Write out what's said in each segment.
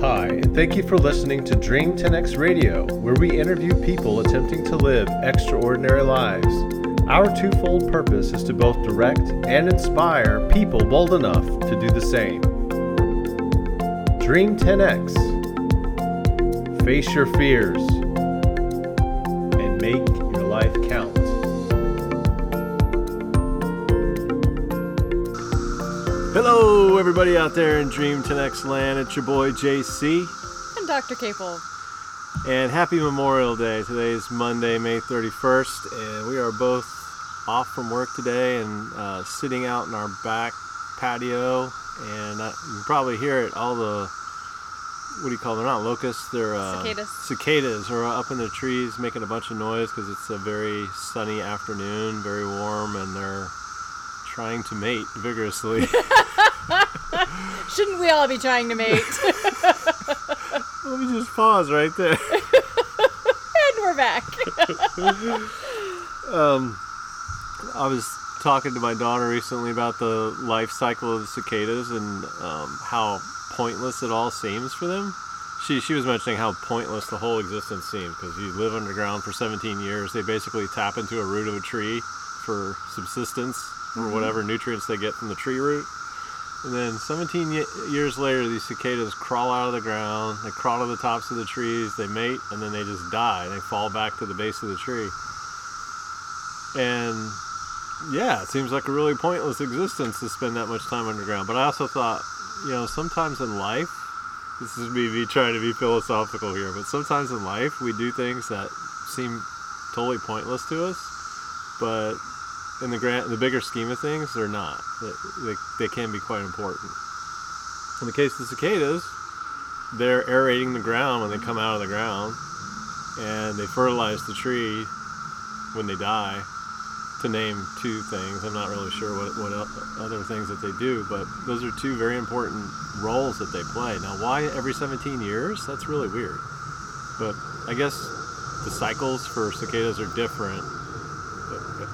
Hi, and thank you for listening to Dream 10X Radio, where we interview people attempting to live extraordinary lives. Our twofold purpose is to both direct and inspire people bold enough to do the same. Dream 10X. Face your fears and make everybody out there in Dream 10X land. It's your boy JC. And Dr. Capel. And happy Memorial Day. Today is Monday, May 31st, and we are both off from work today and uh, sitting out in our back patio. And you can probably hear it. All the what do you call them? They're not locusts. They're uh, Cicadas. Cicadas are up in the trees making a bunch of noise because it's a very sunny afternoon, very warm, and they're trying to mate vigorously. Shouldn't we all be trying to mate? Let me just pause right there. and we're back. Um, I was talking to my daughter recently about the life cycle of the cicadas and um, how pointless it all seems for them. She, she was mentioning how pointless the whole existence seems because you live underground for 17 years. They basically tap into a root of a tree for subsistence or whatever nutrients they get from the tree root. And then 17 y- years later, these cicadas crawl out of the ground. They crawl to the tops of the trees. They mate, and then they just die. They fall back to the base of the tree. And yeah, it seems like a really pointless existence to spend that much time underground. But I also thought, you know, sometimes in life, this is me, trying to be philosophical here, but sometimes in life we do things that seem totally pointless to us, but in the grand, the bigger scheme of things, they're not. They, they, they can be quite important. In the case of the cicadas, they're aerating the ground when they come out of the ground, and they fertilize the tree when they die. To name two things, I'm not really sure what what other things that they do, but those are two very important roles that they play. Now, why every 17 years? That's really weird. But I guess the cycles for cicadas are different.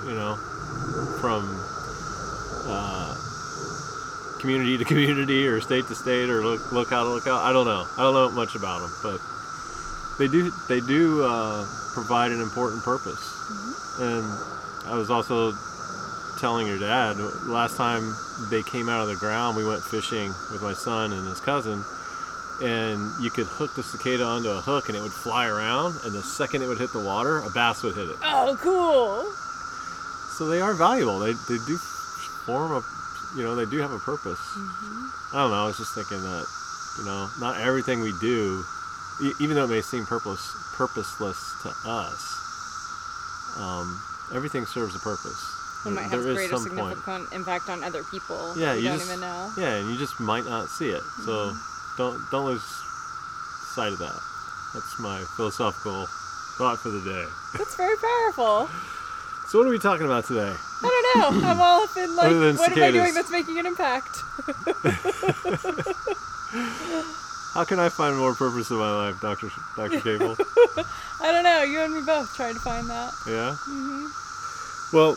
You know, from uh, community to community or state to state or look, locale to locale. I don't know. I don't know much about them, but they do they do uh, provide an important purpose. And I was also telling your dad last time they came out of the ground, we went fishing with my son and his cousin. And you could hook the cicada onto a hook and it would fly around. And the second it would hit the water, a bass would hit it. oh, cool. So they are valuable. They, they do form a, you know, they do have a purpose. I don't know. I was just thinking that, you know, not everything we do, e- even though it may seem purpose, purposeless to us, um, everything serves a purpose. We might There have greater some point. significant impact on other people. Yeah, we you don't just, even know. yeah, and you just might not see it. So don't don't lose sight of that. That's my philosophical thought for the day. That's very powerful. So what are we talking about today? I don't know. I'm all up in like, Other than what am I doing that's making an impact? How can I find more purpose in my life, Doctor Doctor Cable? I don't know. You and me both trying to find that. Yeah. hmm Well,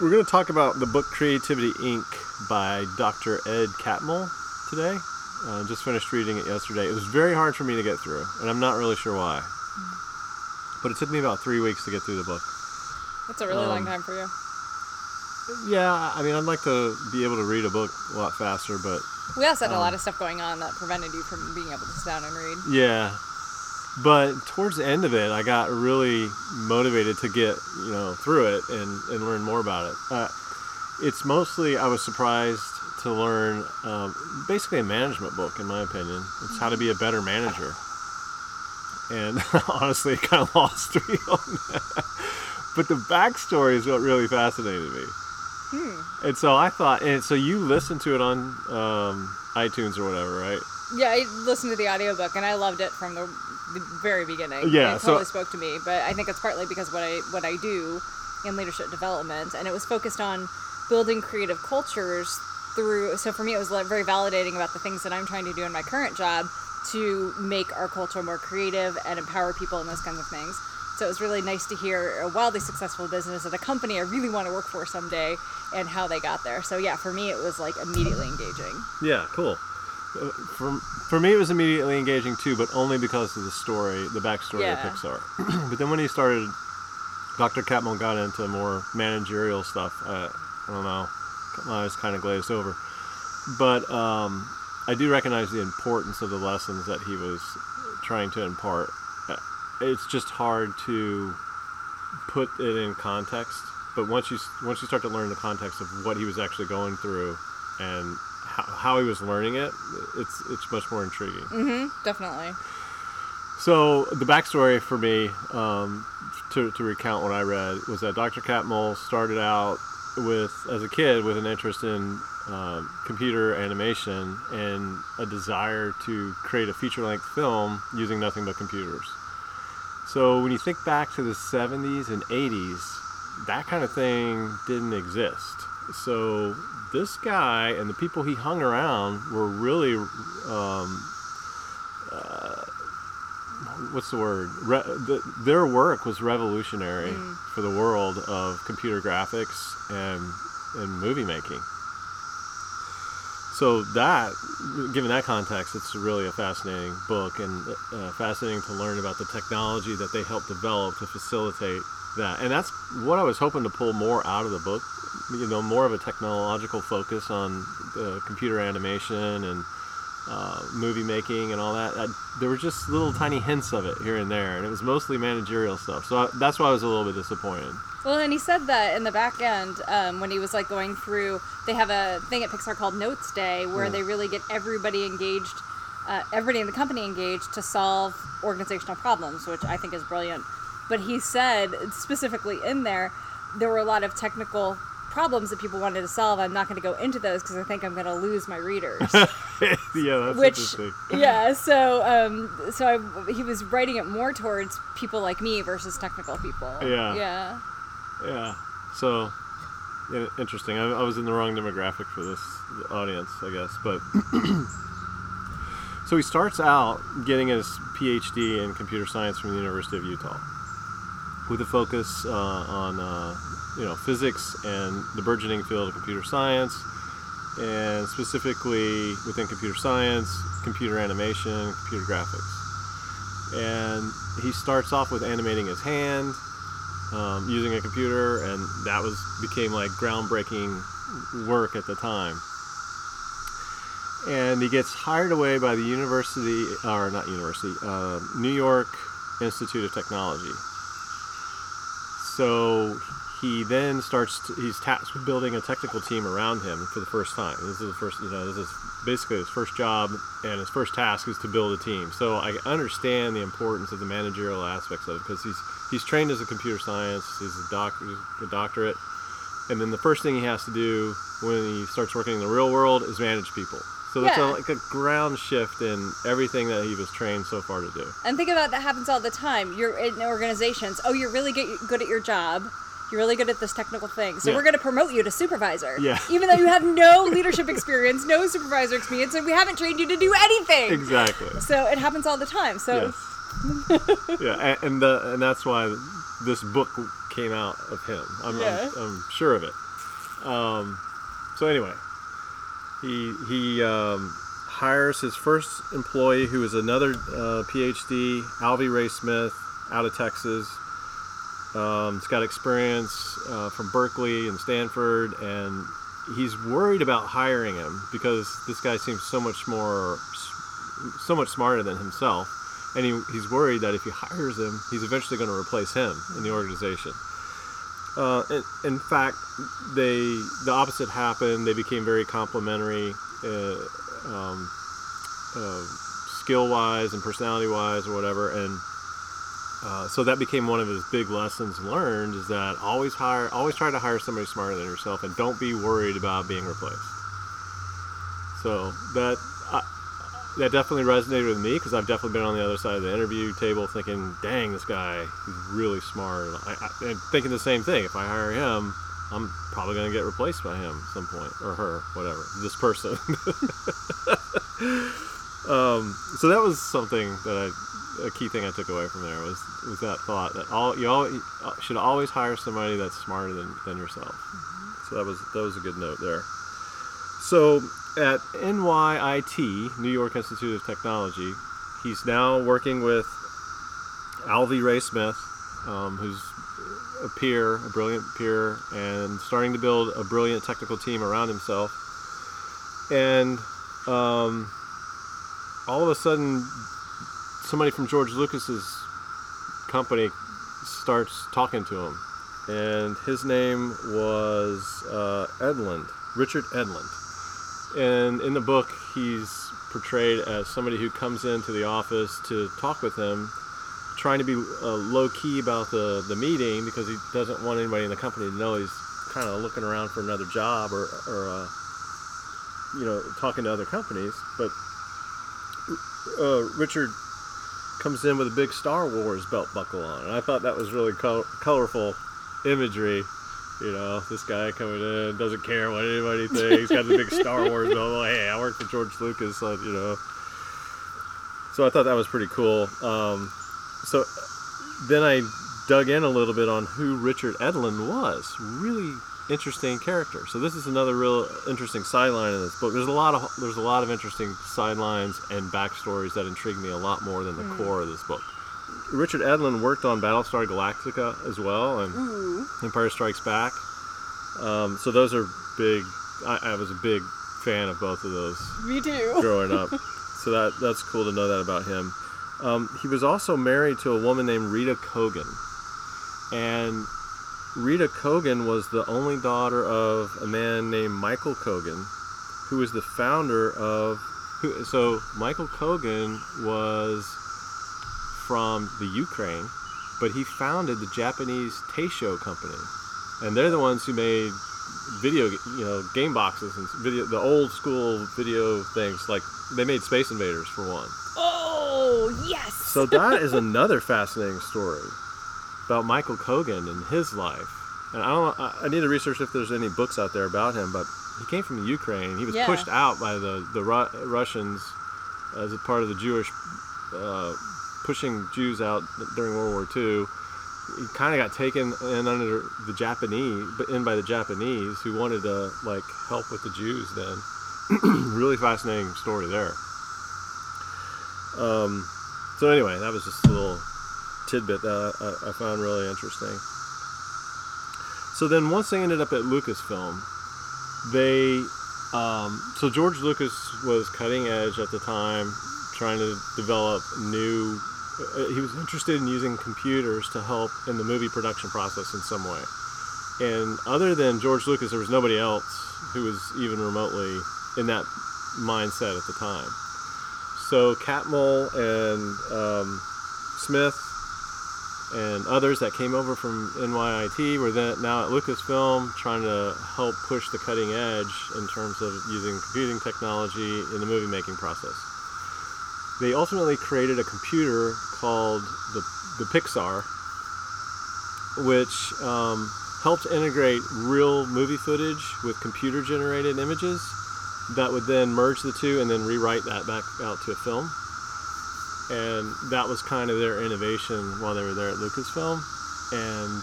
we're going to talk about the book Creativity Inc. by Dr. Ed Catmull today. Uh, just finished reading it yesterday. It was very hard for me to get through, and I'm not really sure why. But it took me about three weeks to get through the book. That's a really long Um, time for you. Yeah, I mean, I'd like to be able to read a book a lot faster, but We also had a um, lot of stuff going on that prevented you from being able to sit down and read. Yeah. But towards the end of it, I got really motivated to get, you know, through it and, and learn more about it. Uh, it's mostly, I was surprised to learn um, basically a management book, in my opinion. It's how to be a better manager. And honestly, it kind of lost me on that. But the backstory is what really fascinated me. And so I thought, and so you listened to it on um, iTunes or whatever, right? Yeah, I listened to the audiobook and I loved it from the, the very beginning. Yeah, it so- totally spoke to me. But I think it's partly because what I what I do in leadership development, and it was focused on building creative cultures through. So for me, it was very validating about the things that I'm trying to do in my current job to make our culture more creative and empower people and those kinds of things. So it was really nice to hear a wildly successful business at a company I really want to work for someday and how they got there. So yeah, for me, it was like immediately engaging. Yeah, cool. uh, for for me it was immediately engaging too, but only because of the story, the backstory Yeah. of Pixar. but then when he started, Dr. Catmull got into more managerial stuff. Uh, I don't know, my eyes kind of glazed over. But um, I do recognize the importance of the lessons that he was trying to impart. It's just hard to put it in context. But once you once you start to learn the context of what he was actually going through and how, how he was learning it, it's it's much more intriguing. Definitely. So the backstory for me, um, to, to recount what I read, was that Dr. Catmull started out with as a kid with an interest in um, computer animation and a desire to create a feature-length film using nothing but computers. So when you think back to the 70s and 80s, that kind of thing didn't exist. So this guy and the people he hung around were really um, what's the word? Re- the, their work was revolutionary for the world of computer graphics and and movie making. So that, given that context, it's really a fascinating book and uh, fascinating to learn about the technology that they helped develop to facilitate that. And that's what I was hoping to pull more out of the book. You know, more of a technological focus on the computer animation and uh, movie making and all that. I, there were just little tiny hints of it here and there, and it was mostly managerial stuff. So I, that's why I was a little bit disappointed. Well, and he said that in the back end um, when he was like going through. They have a thing at Pixar called Notes Day where they really get everybody engaged, uh, everybody in the company engaged to solve organizational problems, which I think is brilliant. But he said specifically in there, there were a lot of technical problems that people wanted to solve. I'm not going to go into those because I think I'm going to lose my readers. yeah, that's which interesting. yeah so um so I, he was writing it more towards people like me versus technical people Yeah. yeah Yeah. So, interesting. I, I was in the wrong demographic for this audience, I guess. But so he starts out getting his PhD in computer science from the University of Utah, with a focus uh, on uh, you know physics and the burgeoning field of computer science, and specifically within computer science, computer animation, computer graphics. And he starts off with animating his hand, um, using a computer, and that was became like groundbreaking work at the time. And he gets hired away by the university, or not university, uh, New York Institute of Technology. So he then starts. To, he's tasked with building a technical team around him for the first time. This is the first, you know, this is basically his first job, and his first task is to build a team. So I understand the importance of the managerial aspects of it because he's he's trained as a computer science. He's a doctor, a doctorate, and then the first thing he has to do when he starts working in the real world is manage people. So that's Yeah. a, like a ground shift in everything that he was trained so far to do. and think about that happens all the time you're in organizations oh you're really good at your job you're really good at this technical thing so Yeah. we're going to promote you to supervisor Yeah. even though you have no leadership experience no supervisor experience and we haven't trained you to do anything Exactly. so it happens all the time so Yes. yeah, and and, the, and that's why this book came out of him. I'm, Yeah. I'm, I'm sure of it. Um, so anyway, he he um, hires his first employee, who is another uh, PhD, Alvy Ray Smith, out of Texas. Um, he's got experience uh, from Berkeley and Stanford, and he's worried about hiring him because this guy seems so much more, so much smarter than himself, and he, he's worried that if he hires him, he's eventually going to replace him in the organization. Uh, in, in fact, they the opposite happened. They became very complementary, uh, um, uh, skill-wise and personality-wise, or whatever, and. Uh, so that became one of his big lessons learned is that always hire always try to hire somebody smarter than yourself and don't be worried about being replaced. So that I, that definitely resonated with me because I've definitely been on the other side of the interview table thinking dang this guy he's really smart. I, I, and thinking the same thing if I hire him I'm probably going to get replaced by him at some point or her whatever this person. Um, so that was something that I, a key thing I took away from there was was that thought that all you all, should always hire somebody that's smarter than, than yourself. So that was that was a good note there. So at NYIT, New York Institute of Technology, he's now working with Alvy Ray Smith, um, who's a peer, a brilliant peer, and starting to build a brilliant technical team around himself. And um, all of a sudden, somebody from George Lucas's company starts talking to him, and his name was uh, Edlund, Richard Edlund. And in the book, he's portrayed as somebody who comes into the office to talk with him, trying to be uh, low key about the, the meeting because he doesn't want anybody in the company to know he's kind of looking around for another job or, or uh, you know, talking to other companies. But uh, Richard comes in with a big Star Wars belt buckle on, and I thought that was really col- colorful imagery. You know, this guy coming in doesn't care what anybody thinks. He's got the big Star Wars belt. Well, hey, I work for George Lucas, so, you know. So I thought that was pretty cool. Um, so then I dug in a little bit on who Richard Edlund was. Really interesting character. So this is another real interesting sideline in this book. There's a lot of there's a lot of interesting sidelines and backstories that intrigue me a lot more than the mm. core of this book. Richard Edlund worked on Battlestar Galactica as well and Ooh. Empire Strikes Back. Um, so those are big. I, I, was a big fan of both of those. Me too. Growing up, so that that's cool to know that about him. Um, he was also married to a woman named Rita Coogan, and Rita Coogan was the only daughter of a man named Michael Coogan, who was the founder of. Who, so Michael Coogan was from the Ukraine, but he founded the Japanese Taito company, and they're the ones who made video, you know, game boxes and video, the old school video things. Like they made Space Invaders for one. Oh yes. So that is another fascinating story about Michael Coogan and his life. And I don't. I need to research if there's any books out there about him. But he came from the Ukraine. He was yeah. pushed out by the the Ru- Russians as a part of the Jewish uh, pushing Jews out during World War II. He kind of got taken in under the Japanese, in by the Japanese who wanted to like help with the Jews. Then, really fascinating story there. Um, so anyway, that was just a little tidbit that I, I found really interesting. So then once they ended up at Lucasfilm, they um, so George Lucas was cutting edge at the time, trying to develop new. Uh, he was interested in using computers to help in the movie production process in some way. And other than George Lucas, there was nobody else who was even remotely in that mindset at the time. So Catmull and um, Smith and others that came over from NYIT were then now at Lucasfilm trying to help push the cutting edge in terms of using computing technology in the movie making process. They ultimately created a computer called the, the Pixar, which um, helped integrate real movie footage with computer generated images that would then merge the two and then rewrite that back out to a film and that was kind of their innovation while they were there at Lucasfilm. And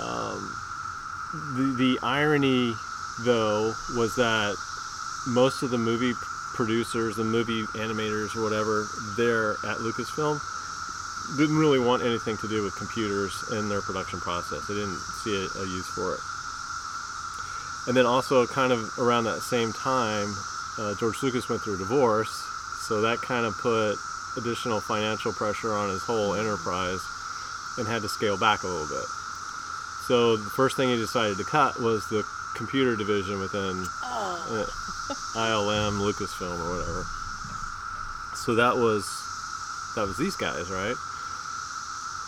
um, the the irony, though, was that most of the movie producers, the movie animators, or whatever, there at Lucasfilm didn't really want anything to do with computers in their production process. They didn't see a, a use for it. And then also, kind of around that same time, uh, George Lucas went through a divorce, so that kind of put additional financial pressure on his whole enterprise and had to scale back a little bit. So the first thing he decided to cut was the computer division within oh. ILM, Lucasfilm, or whatever. So that was that was these guys, right?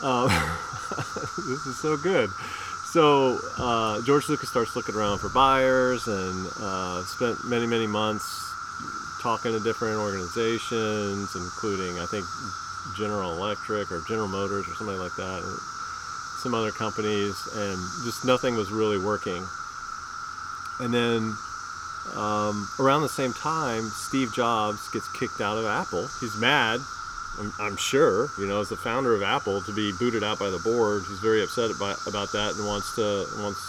Um, this is so good. So uh, George Lucas starts looking around for buyers and uh, spent many many months talking to different organizations, including I think General Electric or General Motors or something like that, and some other companies, and just nothing was really working. And then um, around the same time, Steve Jobs gets kicked out of Apple. He's mad, I'm, I'm, sure, you know, as the founder of Apple, to be booted out by the board. He's very upset about, about that and wants to wants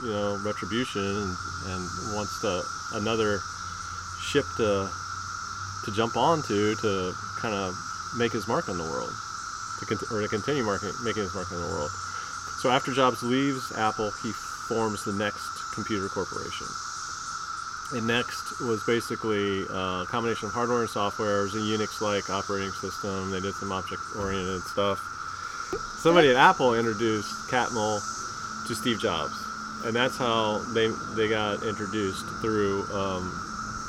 you know retribution and, and wants to another ship to to jump onto to kind of make his mark on the world, to or to continue marking, making his mark on the world. So after Jobs leaves Apple, he forms the Next Computer Corporation. And Next was basically a combination of hardware and software. It was a Unix-like operating system. They did some object-oriented stuff. Somebody at Apple introduced Catmull to Steve Jobs, and that's how they they got introduced through. Um,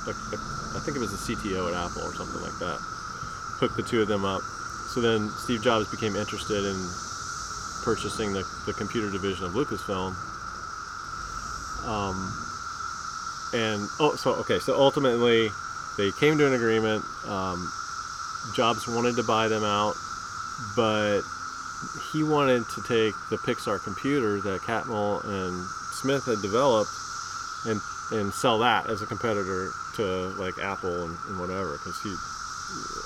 a, a, I think it was the CTO at Apple or something like that. Hooked the two of them up. So then Steve Jobs became interested in purchasing the, the computer division of Lucasfilm. Um, and oh, so okay, so ultimately they came to an agreement. Um, Jobs wanted to buy them out, but he wanted to take the Pixar computer that Catmull and Smith had developed and and sell that as a competitor to like Apple and, and whatever because he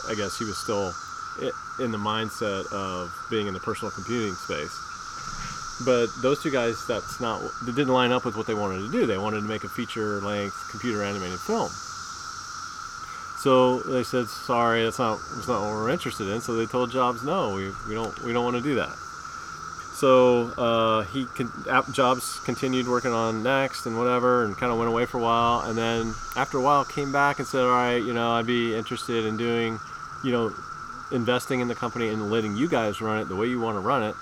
I guess he was still in the mindset of being in the personal computing space. But those two guys, that's not, they didn't line up with what they wanted to do. They wanted to make a feature length computer animated film. So they said, sorry, that's not, that's not what we're interested in. So they told Jobs, no, we, we don't, we don't want to do that. So uh, he con- Jobs continued working on Next and whatever, and kind of went away for a while. And then after a while, came back and said, "All right, you know, I'd be interested in doing, you know, investing in the company and letting you guys run it the way you want to run it,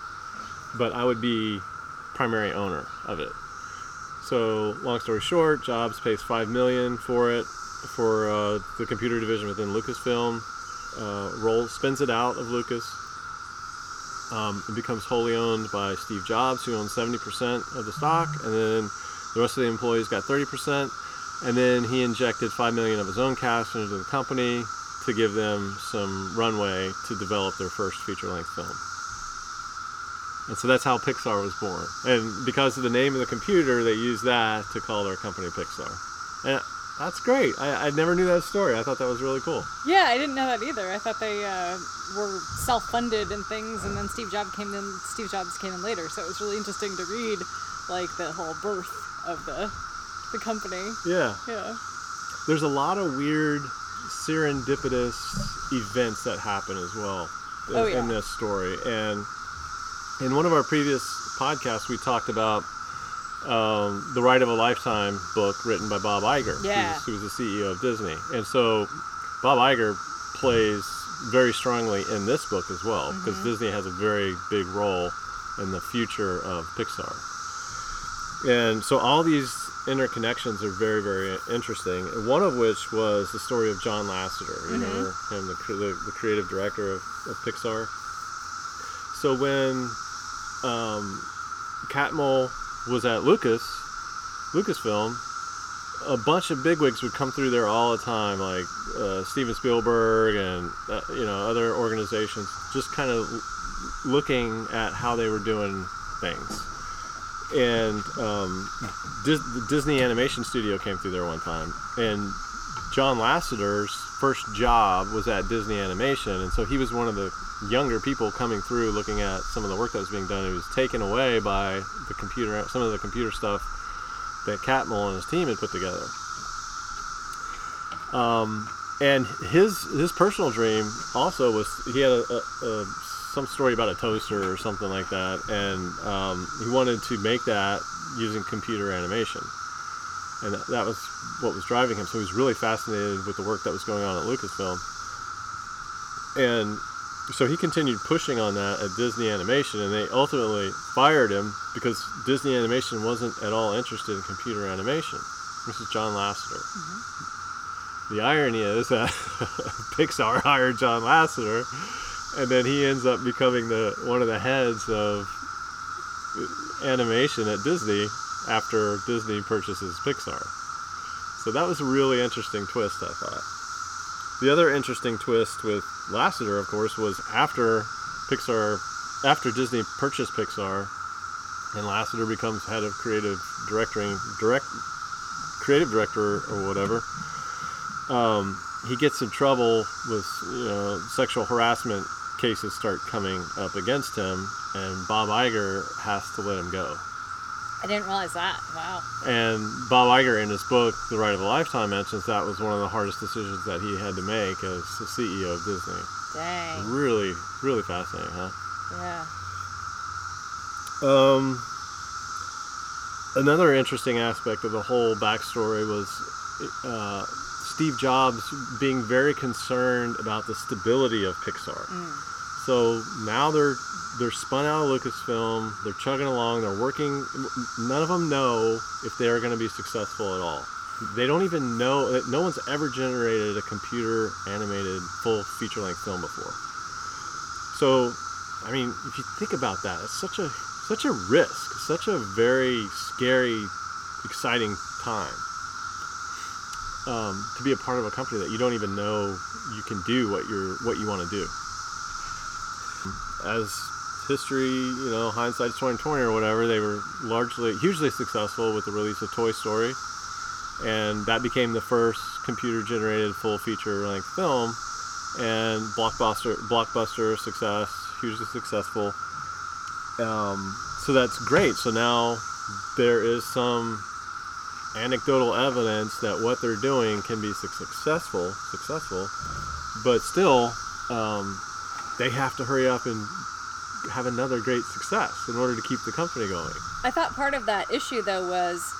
but I would be primary owner of it." So, long story short, Jobs pays five million for it for uh, the computer division within Lucasfilm. Uh, rolls spins it out of Lucas um, it becomes wholly owned by Steve Jobs, who owns 70% of the stock, and then the rest of the employees got 30%. And then he injected five million of his own cash into the company to give them some runway to develop their first feature-length film. And so that's how Pixar was born. And because of the name of the computer, they used that to call their company Pixar. And that's great. I, I never knew that story. I thought that was really cool. Yeah, I didn't know that either. I thought they uh, were self-funded and things, and then Steve Jobs came in. Steve Jobs came in later, so it was really interesting to read, like the whole birth of the the company. Yeah. Yeah. There's a lot of weird serendipitous events that happen as well in, oh, yeah. in this story. And in one of our previous podcasts, we talked about um, the Ride of a Lifetime book written by Bob Iger, yeah. who's, who's the CEO of Disney. And so Bob Iger plays very strongly in this book as well, because mm-hmm. Disney has a very big role in the future of Pixar. And so all these interconnections are very, very interesting. One of which was the story of John Lasseter. You mm-hmm. remember him, the, the, the, creative director of, of Pixar? So when um, Catmull was at Lucas, Lucasfilm, a bunch of bigwigs would come through there all the time, like uh, Steven Spielberg and uh, you know other organizations, just kind of looking at how they were doing things. And um, Dis- the Disney Animation Studio came through there one time, and John Lasseter's first job was at Disney Animation, and so he was one of the younger people coming through looking at some of the work that was being done. He was taken away by the computer, some of the computer stuff that Catmull and his team had put together. Um, and his his personal dream also was he had a, a, a, some story about a toaster or something like that, and um, he wanted to make that using computer animation, and that, that was what was driving him. So he was really fascinated with the work that was going on at Lucasfilm, and so he continued pushing on that at Disney Animation, and they ultimately fired him because Disney Animation wasn't at all interested in computer animation. This is John Lasseter. Mm-hmm. The irony is that Pixar hired John Lasseter, and then he ends up becoming the one of the heads of animation at Disney after Disney purchases Pixar. So that was a really interesting twist, I thought. The other interesting twist with Lasseter, of course, was after Pixar, after Disney purchased Pixar, and Lasseter becomes head of creative directing, direct, creative director or whatever. Um, he gets in trouble with you know sexual harassment cases start coming up against him, and Bob Iger has to let him go. I didn't realize that. Wow. And Bob Iger, in his book *The Ride of a Lifetime*, mentions that was one of the hardest decisions that he had to make as the CEO of Disney. Dang. Really, really fascinating, huh? Yeah. Um, another interesting aspect of the whole backstory was uh, Steve Jobs being very concerned about the stability of Pixar. So now they're they're spun out of Lucasfilm. They're chugging along. They're working. None of them know if they are going to be successful at all. They don't even know. No one's ever generated a computer animated full feature length film before. So, I mean, if you think about that, it's such a such a risk, such a very scary, exciting time um, to be a part of a company that you don't even know you can do what you're what you want to do. As history, you know, hindsight's twenty twenty or whatever, they were largely hugely successful with the release of Toy Story, and that became the first computer generated full feature length film, and blockbuster blockbuster success, hugely successful. Um, so that's great. So now there is some anecdotal evidence that what they're doing can be successful, successful, but still, um, they have to hurry up and have another great success in order to keep the company going. I thought part of that issue though was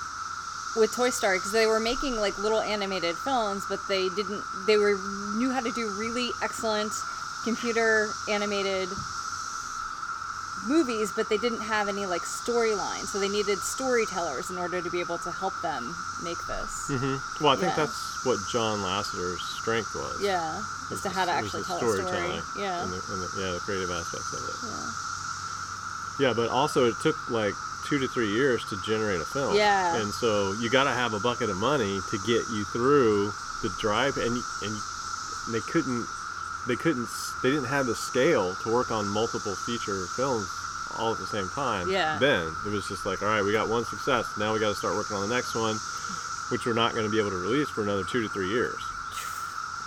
with Toy Story because they were making like little animated films, but they didn't. They were knew how to do really excellent computer animated movies, but they didn't have any like storyline. So they needed storytellers in order to be able to help them make this. hmm Well, I think Yeah. that's what John Lasseter's strength was. Yeah, was as to how to actually tell a story. Yeah. And the, and the, yeah, the creative aspects of it. yeah. Yeah, but also it took like two to three years to generate a film. Yeah. And so you got to have a bucket of money to get you through the drive, and and they couldn't, they couldn't, they didn't have the scale to work on multiple feature films all at the same time. Yeah. Then it was just like, all right, we got one success. Now we got to start working on the next one, which we're not going to be able to release for another two to three years.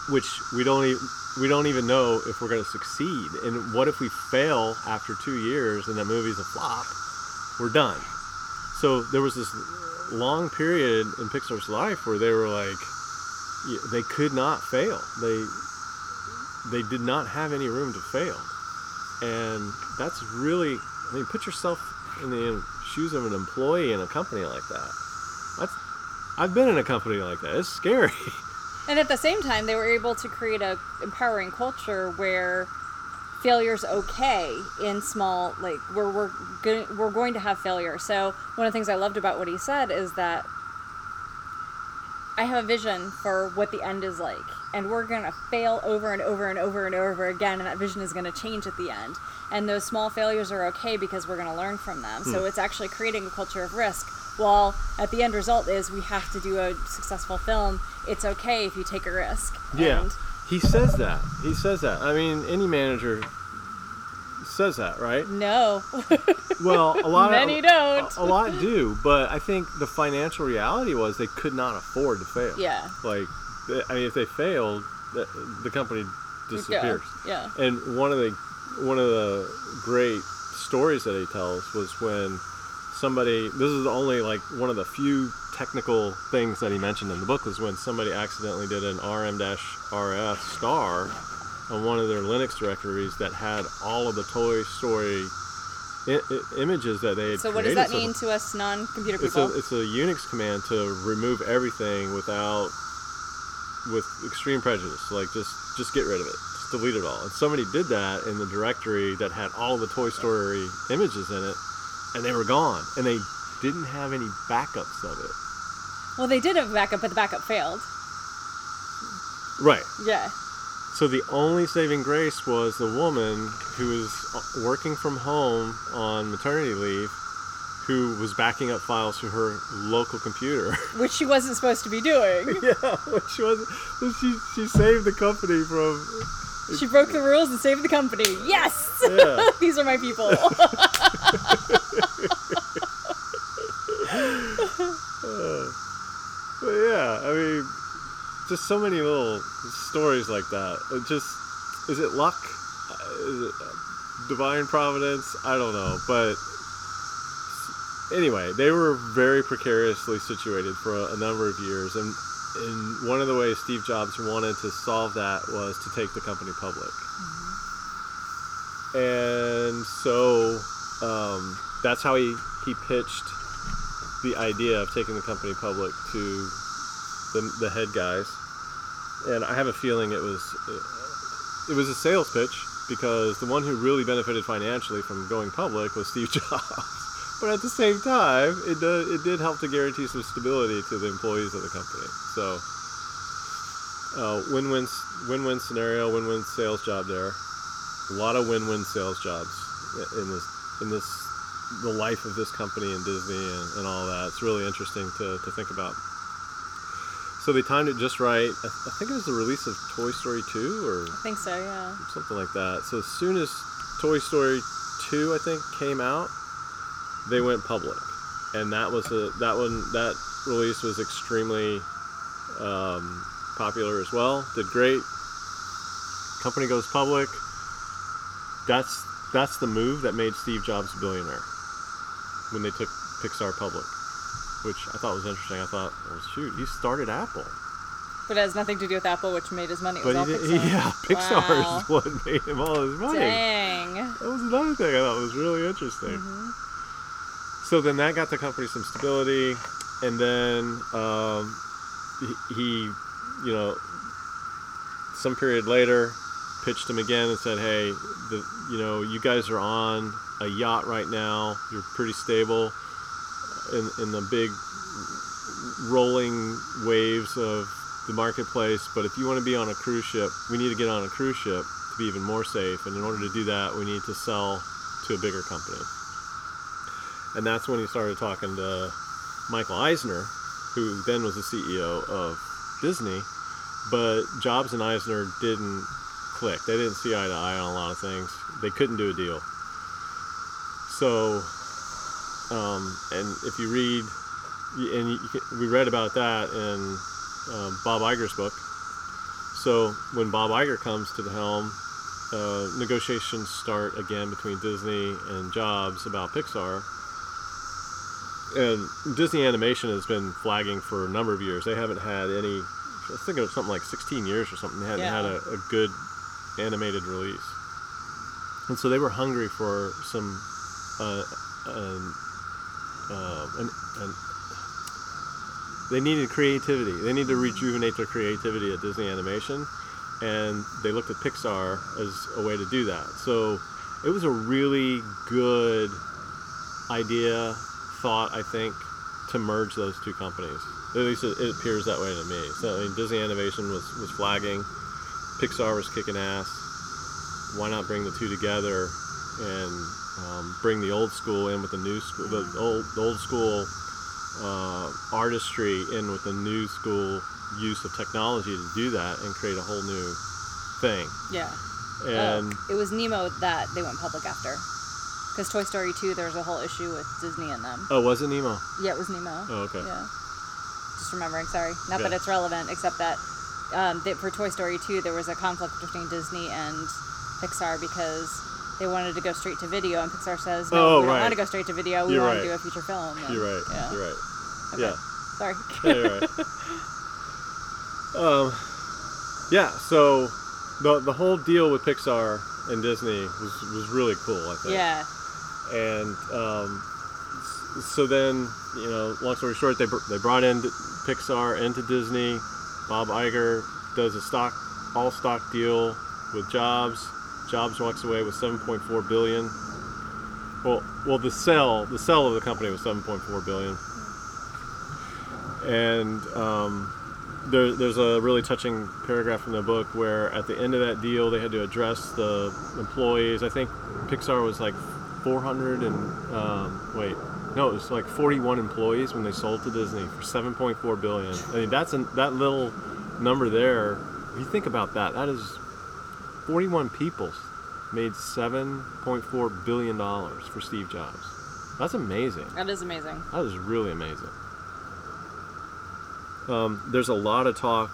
Which we don't even we don't even know if we're going to succeed. And what if we fail after two years and that movie's a flop? We're done. So there was this long period in Pixar's life where they were like, they could not fail. They they did not have any room to fail, and that's really. I mean, put yourself in the shoes of an employee in a company like that. That's. I've been in a company like that. It's scary. And at the same time, they were able to create a empowering culture where failure's okay in small like where we're go- we're going to have failure. So one of the things I loved about what he said is that I have a vision for what the end is like, and we're gonna fail over and over and over and over again, and that vision is gonna change at the end. And those small failures are okay because we're gonna learn from them. So hmm. it's actually creating a culture of risk. While at the end result is we have to do a successful film, it's okay if you take a risk. Yeah, And he says that. He says that. I mean, any manager says that, right? no. Well, a lot of. Many of don't. A, a lot do, but I think the financial reality was they could not afford to fail. yeah. Like, I mean, if they fail, the, the company disappears. Yeah. yeah. And one of the one of the great stories that he tells was when somebody. This is only like one of the few technical things that he mentioned in the book was when somebody accidentally did an RM-RF star on one of their Linux directories that had all of the Toy Story I- I- images that they had So what does that mean to us non-computer It's people? a it's a Unix command to remove everything without with extreme prejudice. Like just just get rid of it, just delete it all. And somebody did that in the directory that had all the Toy Story images in it, and they were gone, and they didn't have any backups of it. well, they did have a backup, but the backup failed. Right. Yeah. So the only saving grace was the woman who was working from home on maternity leave, who was backing up files to her local computer. Which she wasn't supposed to be doing. yeah, which was so she she saved the company from She broke the rules and saved the company. Yes! Yeah. These are my people. But yeah, I mean, just so many little stories like that. It just is it luck? Uh, Is it uh, divine providence? I don't know, but anyway, they were very precariously situated for a, a number of years, and and one of the ways Steve Jobs wanted to solve that was to take the company public. And so um, that's how he, he pitched the idea of taking the company public to the, the head guys. And I have a feeling it was it was a sales pitch because the one who really benefited financially from going public was Steve Jobs. But at the same time, it did, it did help to guarantee some stability to the employees of the company. So, uh, win-win win-win scenario, win-win sales job there. A lot of win-win sales jobs in this in this the life of this company and Disney and, and all that. It's really interesting to, to think about. So they timed it just right. I, I think it was the release of Toy Story 2 or I think so, yeah. something like that. So as soon as Toy Story 2, I think, came out, they went public, and that was a that one that release was extremely um, popular as well. Did great. Company goes public. That's that's the move that made Steve Jobs a billionaire when they took Pixar public, which I thought was interesting. I thought, well, shoot, he started Apple. But it has nothing to do with Apple, which made his money. It was But all Pixar. yeah, Pixar Wow. is what made him all his money. Dang. That was another thing I thought was really interesting. Mm-hmm. So then that got the company some stability, and then um, he, you know, some period later, pitched him again and said, "Hey, the, you know, you guys are on a yacht right now. You're pretty stable in in the big rolling waves of the marketplace. But if you want to be on a cruise ship, we need to get on a cruise ship to be even more safe. And in order to do that, we need to sell to a bigger company. And that's when he started talking to Michael Eisner, who then was the CEO of Disney. But Jobs and Eisner didn't click. They didn't see eye to eye on a lot of things. They couldn't do a deal. So, um, and if you read, and you, we read about that in um, Bob Iger's book. So when Bob Iger comes to the helm, uh, negotiations start again between Disney and Jobs about Pixar. And Disney Animation has been flagging for a number of years. They haven't had any, I think it was something like 16 years or something. They hadn't Yeah. had a, a good animated release. And so they were hungry for some, uh, um, uh, an, an, they needed creativity. They needed to rejuvenate their creativity at Disney Animation, and they looked at Pixar as a way to do that. So it was a really good idea, thought, I think, to merge those two companies. At least it, it appears that way to me. So I mean, Disney Animation was, was flagging, Pixar was kicking ass. Why not bring the two together and um, bring the old school in with the new school, the old the old school uh, artistry in with the new school use of technology to do that and create a whole new thing. Yeah. And oh, it was Nemo that they went public after. Because Toy Story 2, there was a whole issue with Disney in them. oh, was it Nemo? Yeah, it was Nemo. Oh, okay. Yeah. Just remembering, sorry. Not Yeah. that it's relevant, except that, um, that for Toy Story 2, there was a conflict between Disney and Pixar because they wanted to go straight to video, and Pixar says, no, Oh, we don't want to go straight to video. We You're want right. to do a feature film. And- You're right. Yeah. You're right. Okay. Yeah. Sorry. Yeah, you're right. um, yeah. So the the whole deal with Pixar and Disney was was really cool. I think. yeah. And um, so then you know long story short they, br- they brought in pixar into disney. Bob Iger does a stock all stock deal with jobs. Jobs walks away with 7.4 billion. Well well the sell the sell of the company was 7.4 billion. And um, there, there's a really touching paragraph in the book where at the end of that deal they had to address the employees. I think pixar was like 400 and um, wait no it was like 41 employees when they sold to disney for 7.4 billion i mean that's an, that little number there if you think about that that is 41 people made 7.4 billion dollars for steve jobs that's amazing That is amazing. that is really amazing. Um, there's a lot of talk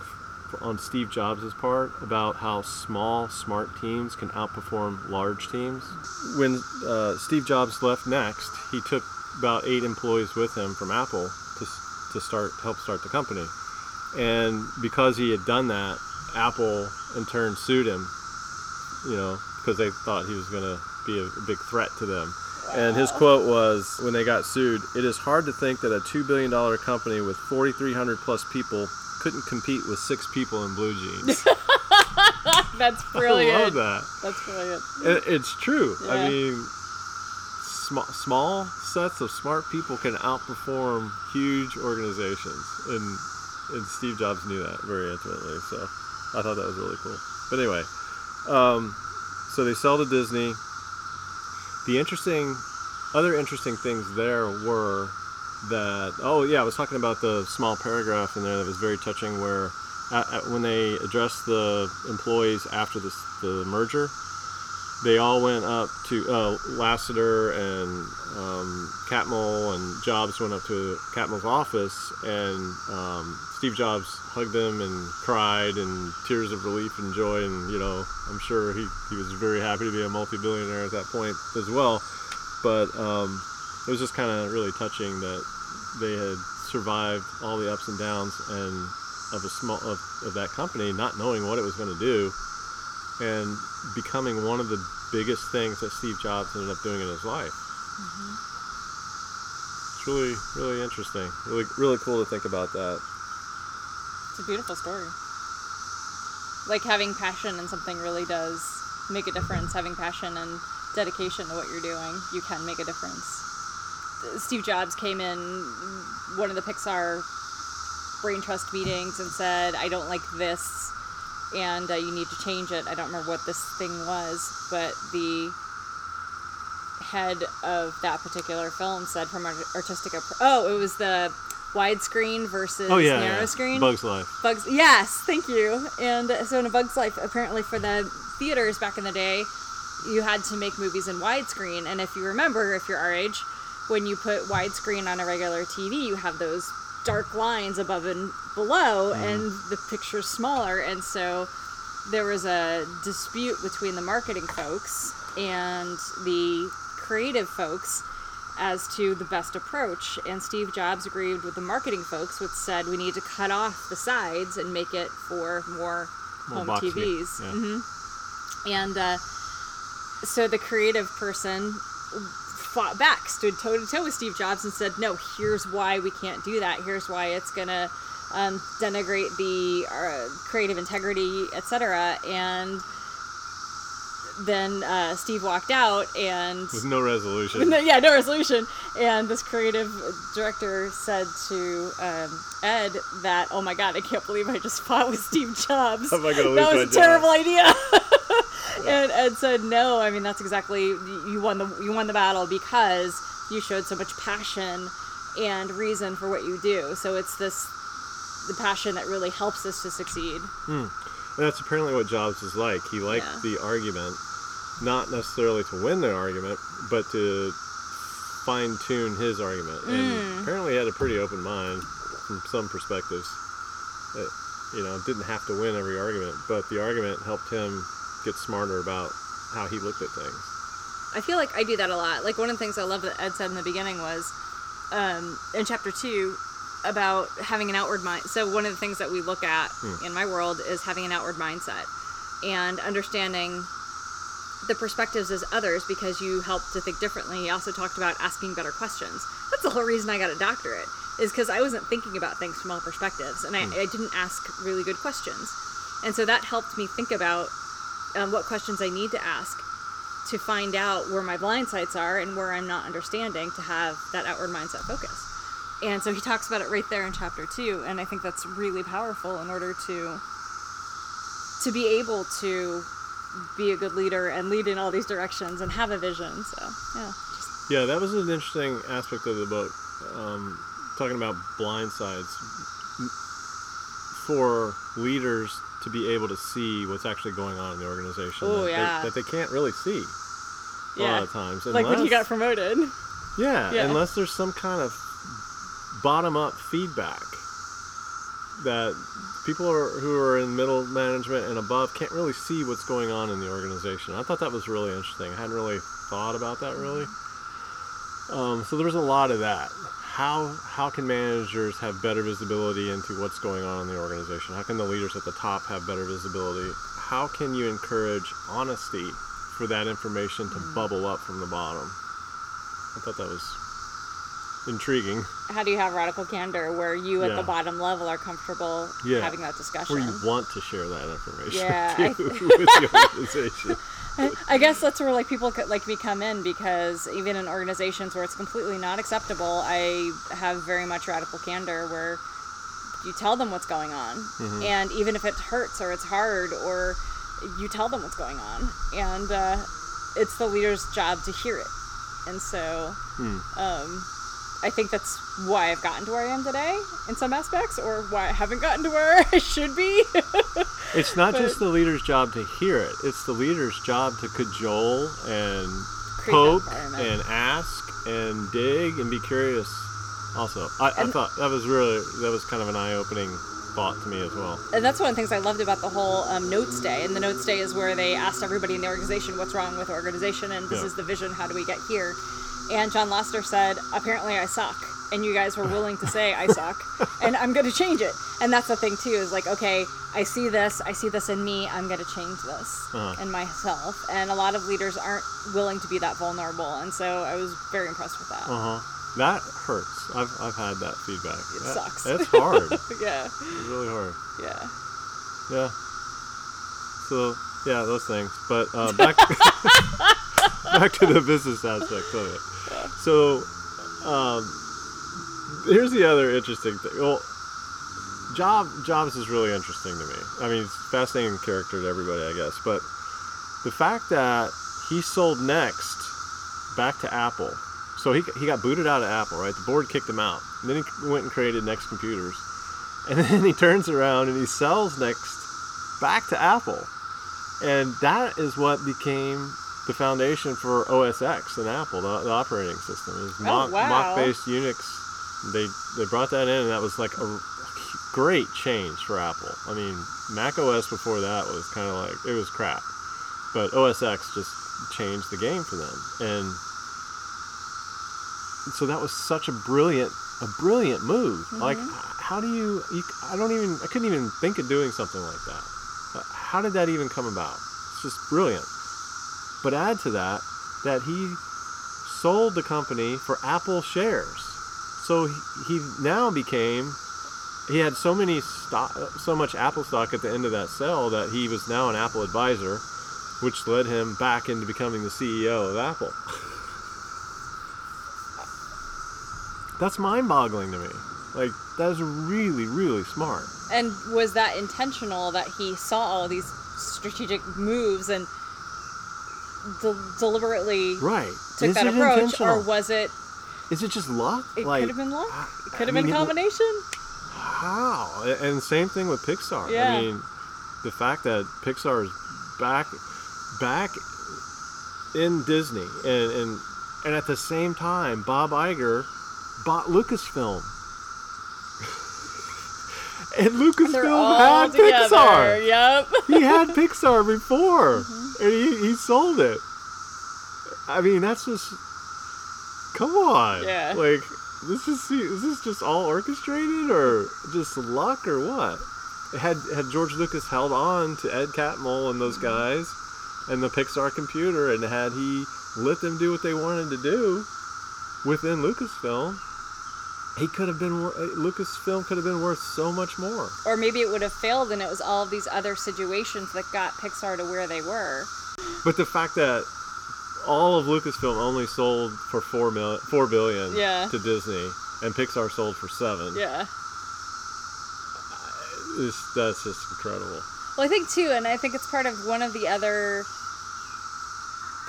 on Steve Jobs' part about how small, smart teams can outperform large teams. When uh, Steve Jobs left Next, he took about eight employees with him from Apple to to start help start the company, and because he had done that, Apple in turn sued him. You know, because they thought he was going to be a, a big threat to them. And his quote was when they got sued, "It is hard to think that a two billion dollar company with 4,300 plus people couldn't compete with six people in blue jeans." That's brilliant. I love that. That's brilliant. It, it's true. I mean, sm- small sets of smart people can outperform huge organizations, and and Steve Jobs knew that very intimately. So I thought that was really cool. But anyway, um, so they sell to Disney. The interesting, other interesting things there were that oh yeah, I was talking about the small paragraph in there that was very touching where. At, at, when they addressed the employees after this, the merger, they all went up to uh, Lasseter and um, Catmull and Jobs went up to Catmull's office and um, Steve Jobs hugged them and cried and tears of relief and joy and you know I'm sure he, he was very happy to be a multi-billionaire at that point as well but um, it was just kind of really touching that they had survived all the ups and downs and of a small of, of that company not knowing what it was going to do and becoming one of the biggest things that Steve Jobs ended up doing in his life. Mm-hmm. It's really, really interesting. Really, really cool to think about that. It's a beautiful story. Like having passion in something really does make a difference. Having passion and dedication to what you're doing, you can make a difference. Steve Jobs came in one of the Pixar brain trust meetings and said, "I don't like this, and uh, you need to change it." I don't remember what this thing was, but the head of that particular film said from an artistic appro- oh it was the widescreen versus Oh yeah, narrow yeah. screen Bugs Life. Bugs. Yes, thank you. And so in A Bug's Life, apparently for the theaters back in the day, you had to make movies in widescreen. And if you remember, if you're our age, when you put widescreen on a regular TV, you have those dark lines above and below, and the picture's smaller. And so there was a dispute between the marketing folks and the creative folks as to the best approach. And Steve Jobs agreed with the marketing folks, which said we need to cut off the sides and make it for more, More home boxy, TVs. yeah. hmm And uh, so the creative person fought back, stood toe to toe with Steve Jobs, and said, "No, here's why we can't do that. Here's why it's gonna." Um, denigrate the uh, creative integrity, etc. And then uh, Steve walked out, and With no resolution. no, yeah, no resolution. And this creative director said to um, Ed that, "Oh my God, I can't believe I just fought with Steve Jobs. How am I gonna lose that was a job?" terrible idea." and Ed said, "No, I mean that's exactly you won the you won the battle because you showed so much passion and reason for what you do. So it's this the passion that really helps us to succeed." And that's apparently what Jobs is like. He liked Yeah. the argument, not necessarily to win the argument, but to fine tune his argument. Mm. And apparently, he had a pretty open mind from some perspectives. It, you know, didn't have to win every argument, but the argument helped him get smarter about how he looked at things. I feel like I do that a lot. Like one of the things I love that Ed said in the beginning was um, in chapter two about having an outward mind. So one of the things that we look at in my world is having an outward mindset and understanding the perspectives as others because you help to think differently. He also talked about asking better questions. That's the whole reason I got a doctorate is because I wasn't thinking about things from all perspectives and I, I didn't ask really good questions. And so that helped me think about um, what questions I need to ask to find out where my blind sites are and where I'm not understanding to have that outward mindset focus. And so he talks about it right there in chapter two, and I think that's really powerful in order to to be able to be a good leader and lead in all these directions and have a vision. So yeah, Yeah, that was an interesting aspect of the book. Um, talking about blind sides for leaders to be able to see what's actually going on in the organization Oh, that, yeah. they, that they can't really see a yeah. lot of times. like when he unless- got promoted. yeah, Yeah. unless there's some kind of bottom-up feedback that people are, who are in middle management and above can't really see what's going on in the organization. I thought that was really interesting. I hadn't really thought about that really. Um, so there's a lot of that. How how can managers have better visibility into what's going on in the organization? How can the leaders at the top have better visibility? How can you encourage honesty for that information to bubble up from the bottom? I thought that was intriguing. How do you have radical candor where you at Yeah. the bottom level are comfortable Yeah. having that discussion? Where you want to share that information Yeah, I- with the organization. I guess that's where like people could, like me come in because even in organizations where it's completely not acceptable, I have very much radical candor where you tell them what's going on, Mm-hmm. and even if it hurts or it's hard, or you tell them what's going on, and uh, it's the leader's job to hear it. And so, Hmm. um, I think that's why I've gotten to where I am today in some aspects, or why I haven't gotten to where I should be. It's not But- just the leader's job to hear it; it's the leader's job to cajole and poke and ask and dig and be curious. Also, I, I thought that was really that was kind of an eye-opening thought to me as well. and that's one of the things I loved about the whole um, notes day. And the notes day is where they asked everybody in the organization what's wrong with the organization and this Yeah. is the vision. How do we get here? And John Lester said, apparently I suck, and you guys were willing to say I suck, and I'm going to change it. And that's the thing too is like, okay, I see this, I see this in me, I'm going to change this Uh-huh. in myself. And a lot of leaders aren't willing to be that vulnerable, and so I was very impressed with that. Uh huh. That hurts. I've I've had that feedback. It That- sucks. That's hard. it's yeah, really hard. yeah. Yeah. So yeah, those things. But uh, back back to the business aspect of it. So um, here's the other interesting thing. Well, Job Jobs is really interesting to me. I mean, he's fascinating character to everybody, I guess. But the fact that he sold Next back to Apple. So he, he got booted out of Apple, right? The board kicked him out. And then he went and created Next Computers. And then he turns around and he sells Next back to Apple. And that is what became the foundation for OS X in Apple, the, the operating system. Is Mach, oh, wow. Mach-based Unix. They they brought that in, and that was like a great change for Apple. I mean, Mac OS before that was kind of like it was crap, but OS X just changed the game for them, and so that was such a brilliant a brilliant move. Mm-hmm. Like, how do you, you? I don't even. I couldn't even think of doing something like that. How did that even come about? It's just brilliant. But add to that that he sold the company for Apple shares. So he, he now became he had so many stock, so much Apple stock at the end of that sale that he was now an Apple advisor, which led him back into becoming the CEO of Apple. That's mind-boggling to me. Like that is really, really smart. And was that intentional that he saw all these strategic moves and del- deliberately Right? took Is that it approach, or was it? Is it just luck? It like, could have been luck. It could I have been mean, a combination. How? And same thing with Pixar. Yeah. I mean, the fact that Pixar is back, back in Disney, and and and at the same time, Bob Iger bought Lucasfilm. and Lucasfilm had together. Pixar. Yep. he had Pixar before, Mm-hmm. And he, he sold it. I mean, that's just come on. Yeah. Like this is is this just all orchestrated or just luck or what? Had had George Lucas held on to Ed Catmull and those mm-hmm. guys and the Pixar computer, and had he let them do what they wanted to do within Lucasfilm, he could have been uh, Lucasfilm could have been worth so much more. Or maybe it would have failed, and it was all of these other situations that got Pixar to where they were. But the fact that all of Lucasfilm only sold for four million, four billion Yeah. to Disney, and Pixar sold for seven, Yeah. is that's just incredible. Well, I think too, and I think it's part of one of the other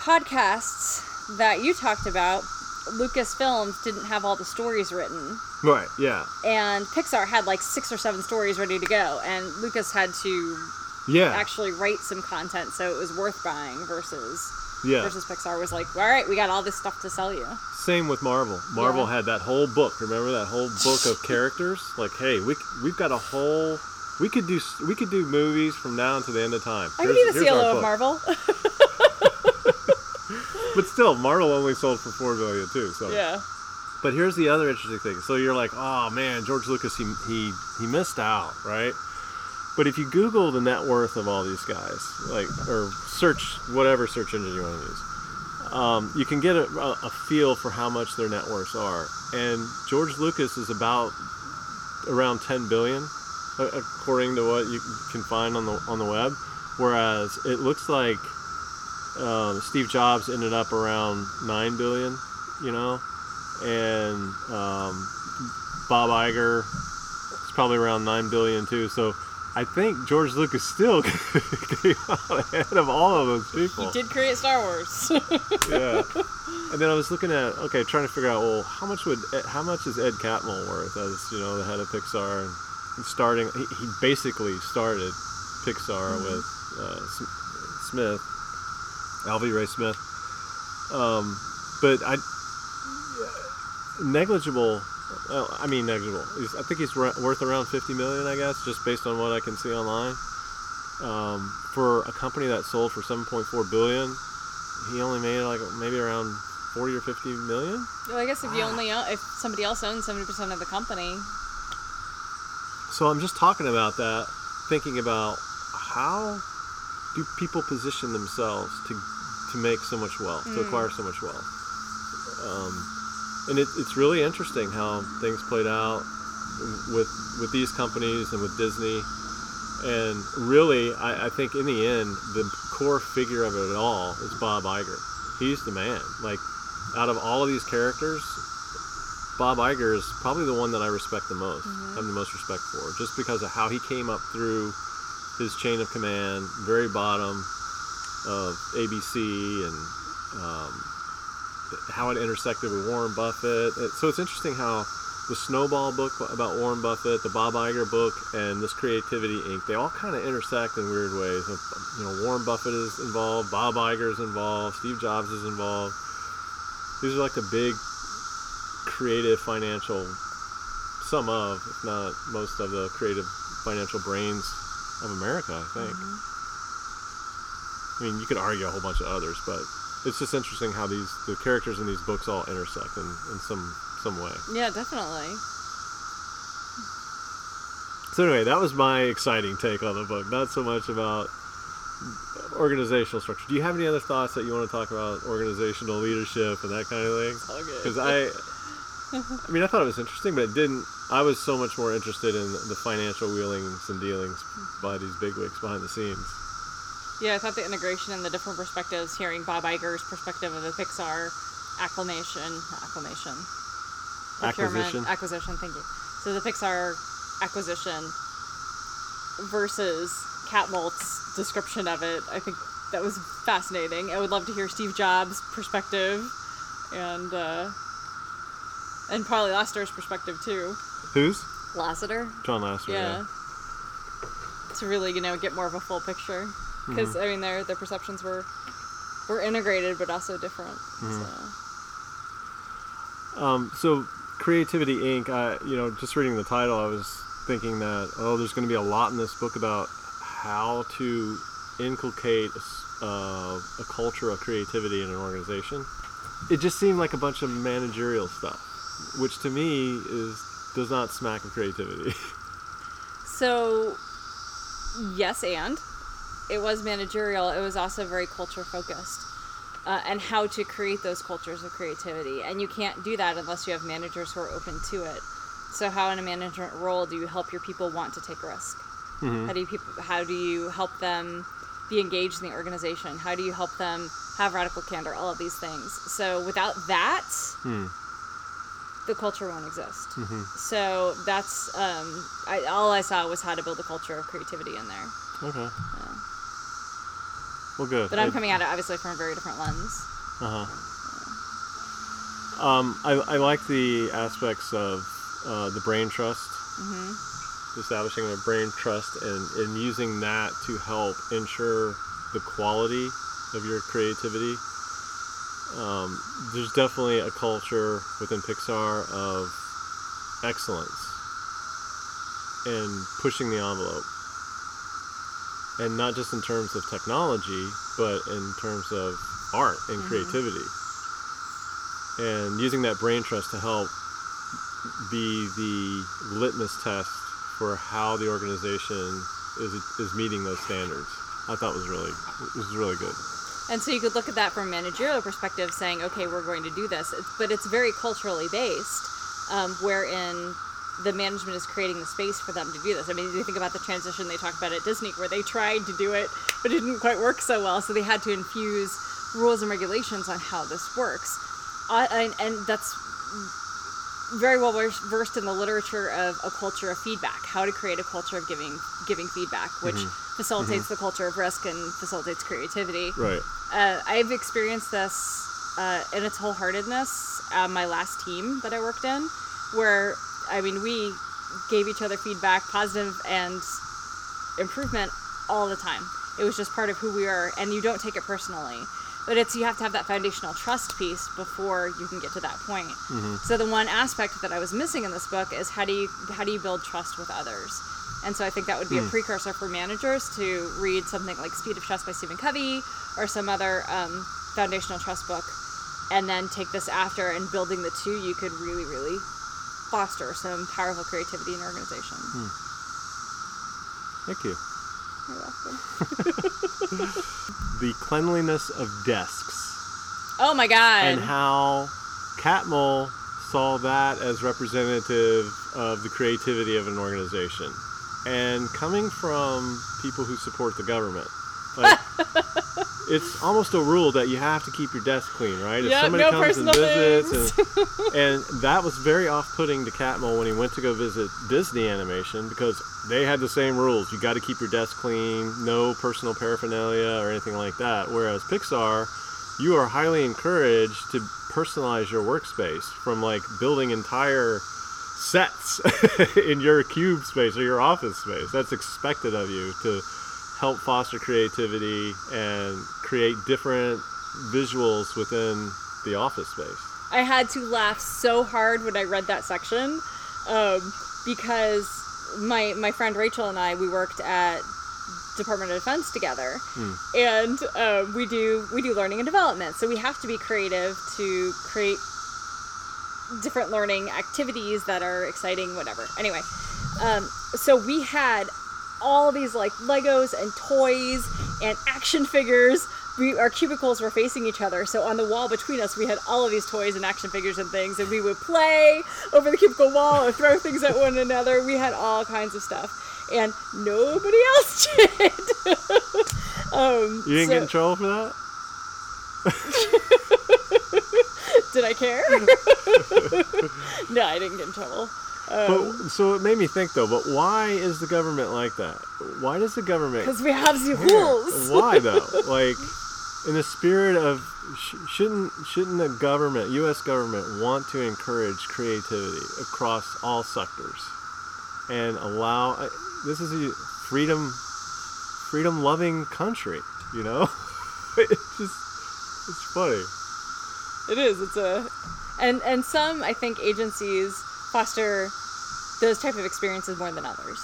podcasts that you talked about. Lucasfilms didn't have all the stories written, Right? Yeah. and Pixar had like six or seven stories ready to go, and Lucas had to Yeah. actually write some content so it was worth buying versus yeah. versus Pixar was like, all right, we got all this stuff to sell you. Same with Marvel. Marvel Yeah. had that whole book. Remember that whole book of characters? Like, hey, we we've got a whole. We could do we could do movies from now until the end of time. I could be the CLO of. Marvel. but still, Marvel only sold for four billion too. So Yeah. But here's the other interesting thing. So you're like, oh man, George Lucas, he he he missed out, right? But if you Google the net worth of all these guys, like or search whatever search engine you want to use, um, you can get a, a, feel for how much their net worths are. And George Lucas is about around 10 billion, according to what you can find on the on the web. Whereas it looks like uh, Steve Jobs ended up around 9 billion, you know, and um, Bob Iger is probably around 9 billion too. So I think George Lucas still came out ahead of all of those people He did create Star Wars. yeah. And then I was looking at okay, trying to figure out well, how much would how much is Ed Catmull worth as you know the head of Pixar and, starting? He, he basically started Pixar with uh, Smith, Alvy Ray Smith. Um, but I negligible. Well, I mean negligible. He's, I think he's wor- worth around fifty million, I guess, just based on what I can see online. Um, for a company that sold for seven point four billion, he only made like maybe around 40 or 50 million well, I guess if you only own, if somebody else owns seventy percent of the company, so i'm just talking about that thinking about how do people position themselves to to make so much wealth to acquire so much wealth? Um, and it, it's really interesting how things played out with with these companies and with disney. And really I, I think in the end the core figure of it all is bob Iger. he's the man. Like out of all of these characters bob Iger is probably the one that i respect the most have the most respect for just because of how he came up through his chain of command very bottom of abc and um, how it intersected with warren buffett so it's interesting how the Snowball book about Warren Buffett, the Bob Iger book, and this Creativity Inc. They all kind of intersect in weird ways. You know, Warren Buffett is involved, Bob Iger is involved, Steve Jobs is involved. These are like the big creative financial, some of, if not most of the creative financial brains of America, I think. I mean, you could argue a whole bunch of others, but it's just interesting how these the characters in these books all intersect in, in some some way. yeah, definitely. So anyway, that was my exciting take on the book. Not so much about organizational structure. Do you have any other thoughts that you want to talk about organizational leadership and that kind of thing? Because I, I mean, I thought it was interesting, but it didn't. I was so much more interested in the financial wheelings and dealings by these bigwigs behind the scenes. Yeah, I thought the integration and the different perspectives, hearing Bob Iger's perspective of the Pixar acclamation, acclamation, Acquisition. acquisition. Thank you. So the Pixar acquisition versus Catmull's description of it, I think that was fascinating. I would love to hear Steve Jobs' perspective, and uh, and probably Lasseter's perspective too. Who's Lasseter. John Lasseter. yeah. To really, you know, get more of a full picture, because Mm-hmm. I mean, their their perceptions were were integrated, but also different. Mm-hmm. So. Um, so Creativity Inc. I, you know, just reading the title, I was thinking that oh, there's going to be a lot in this book about how to inculcate a, uh, a culture of creativity in an organization. It just seemed like a bunch of managerial stuff, which to me is does not smack of creativity. So, yes, and it was managerial. It was also very culture focused, uh, and how to create those cultures of creativity. And you can't do that unless you have managers who are open to it. So, how in a management role do you help your people want to take risk? How do you people? How do you help them be engaged in the organization? How do you help them have radical candor? All of these things. So, without that, the culture won't exist. So that's um, I, all I saw was how to build a culture of creativity in there. okay. Well, good. But I'm coming at it obviously from a very different lens. Uh huh. Um, I, I like the aspects of uh, the brain trust, establishing a brain trust, and, and using that to help ensure the quality of your creativity. Um, there's definitely a culture within Pixar of excellence and pushing the envelope. And not just in terms of technology, but in terms of art and creativity, and using that brain trust to help be the litmus test for how the organization is is meeting those standards. I thought was really was really good. And so you could look at that from a managerial perspective, saying, okay, we're going to do this. It's, but it's very culturally based, um, wherein the management is creating the space for them to do this. I mean, you think about the transition they talked about at Disney, where they tried to do it, but it didn't quite work so well. So they had to infuse rules and regulations on how this works. Uh, and, and that's very well versed in the literature of a culture of feedback, how to create a culture of giving giving feedback, which facilitates the culture of risk and facilitates creativity. Right. Uh, I've experienced this uh, in its wholeheartedness at my last team that I worked in, where I mean we gave each other feedback, positive and improvement, all the time. It was just part of who we are, and you don't take it personally. But it's you have to have that foundational trust piece before you can get to that point. Mm-hmm. So the one aspect that I was missing in this book is how do you how do you build trust with others? And so I think that would be a hmm. precursor for managers to read something like Speed of Trust by Stephen Covey or some other um, foundational trust book, and then take this after and building the two, you could really, really foster some powerful creativity in your organization. Hmm. Thank you. You're welcome. The cleanliness of desks Oh my god! and how Catmull saw that as representative of the creativity of an organization. And coming from people who support the government, like, it's almost a rule that you have to keep your desk clean, right? If somebody no comes and visits, and, and that was very off-putting to Catmull when he went to go visit Disney Animation because they had the same rules. You got to keep your desk clean, no personal paraphernalia or anything like that. Whereas Pixar, you are highly encouraged to personalize your workspace from like building entire sets in your cube space or your office space. That's expected of you to help foster creativity and create different visuals within the office space. I had to laugh so hard when I read that section um, because my my friend Rachel and I we worked at Department of Defense together, and um, we do we do learning and development. So we have to be creative to create different learning activities that are exciting, whatever. Anyway, um, so we had all these like Legos and toys and action figures. We, our cubicles were facing each other, so on the wall between us, we had all of these toys and action figures and things, and we would play over the cubicle wall or throw things at one another. We had all kinds of stuff, and nobody else did. um, You didn't so- get in trouble for that? Did I care? no, I didn't get in trouble. But so it made me think though. But why is the government like that? Why does the government? Because we have the care? rules. Why though? Like, in the spirit of sh- shouldn't shouldn't the government, U.S. government, want to encourage creativity across all sectors and allow? I- This is a freedom freedom loving country. You know, it's just it's funny. It is. It's a, and and some I think agencies foster those type of experiences more than others.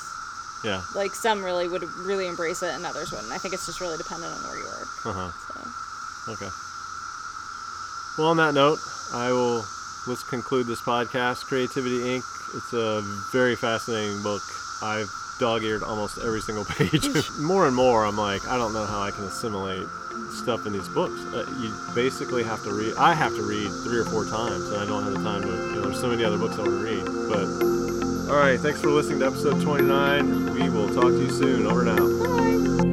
Yeah. Like some really would really embrace it, and others wouldn't. I think it's just really dependent on where you are. Uh huh. So. Okay. Well, on that note, I will let's conclude this podcast. Creativity Inc. It's a very fascinating book. I've dog-eared almost every single page. more and more, I'm like, I don't know how I can assimilate stuff in these books. Uh, you basically have to read. I have to read three or four times, and I don't have the time to. You know, there's so many other books I want to read. But all right, thanks for listening to episode 29. We will talk to you soon. Over now. Bye.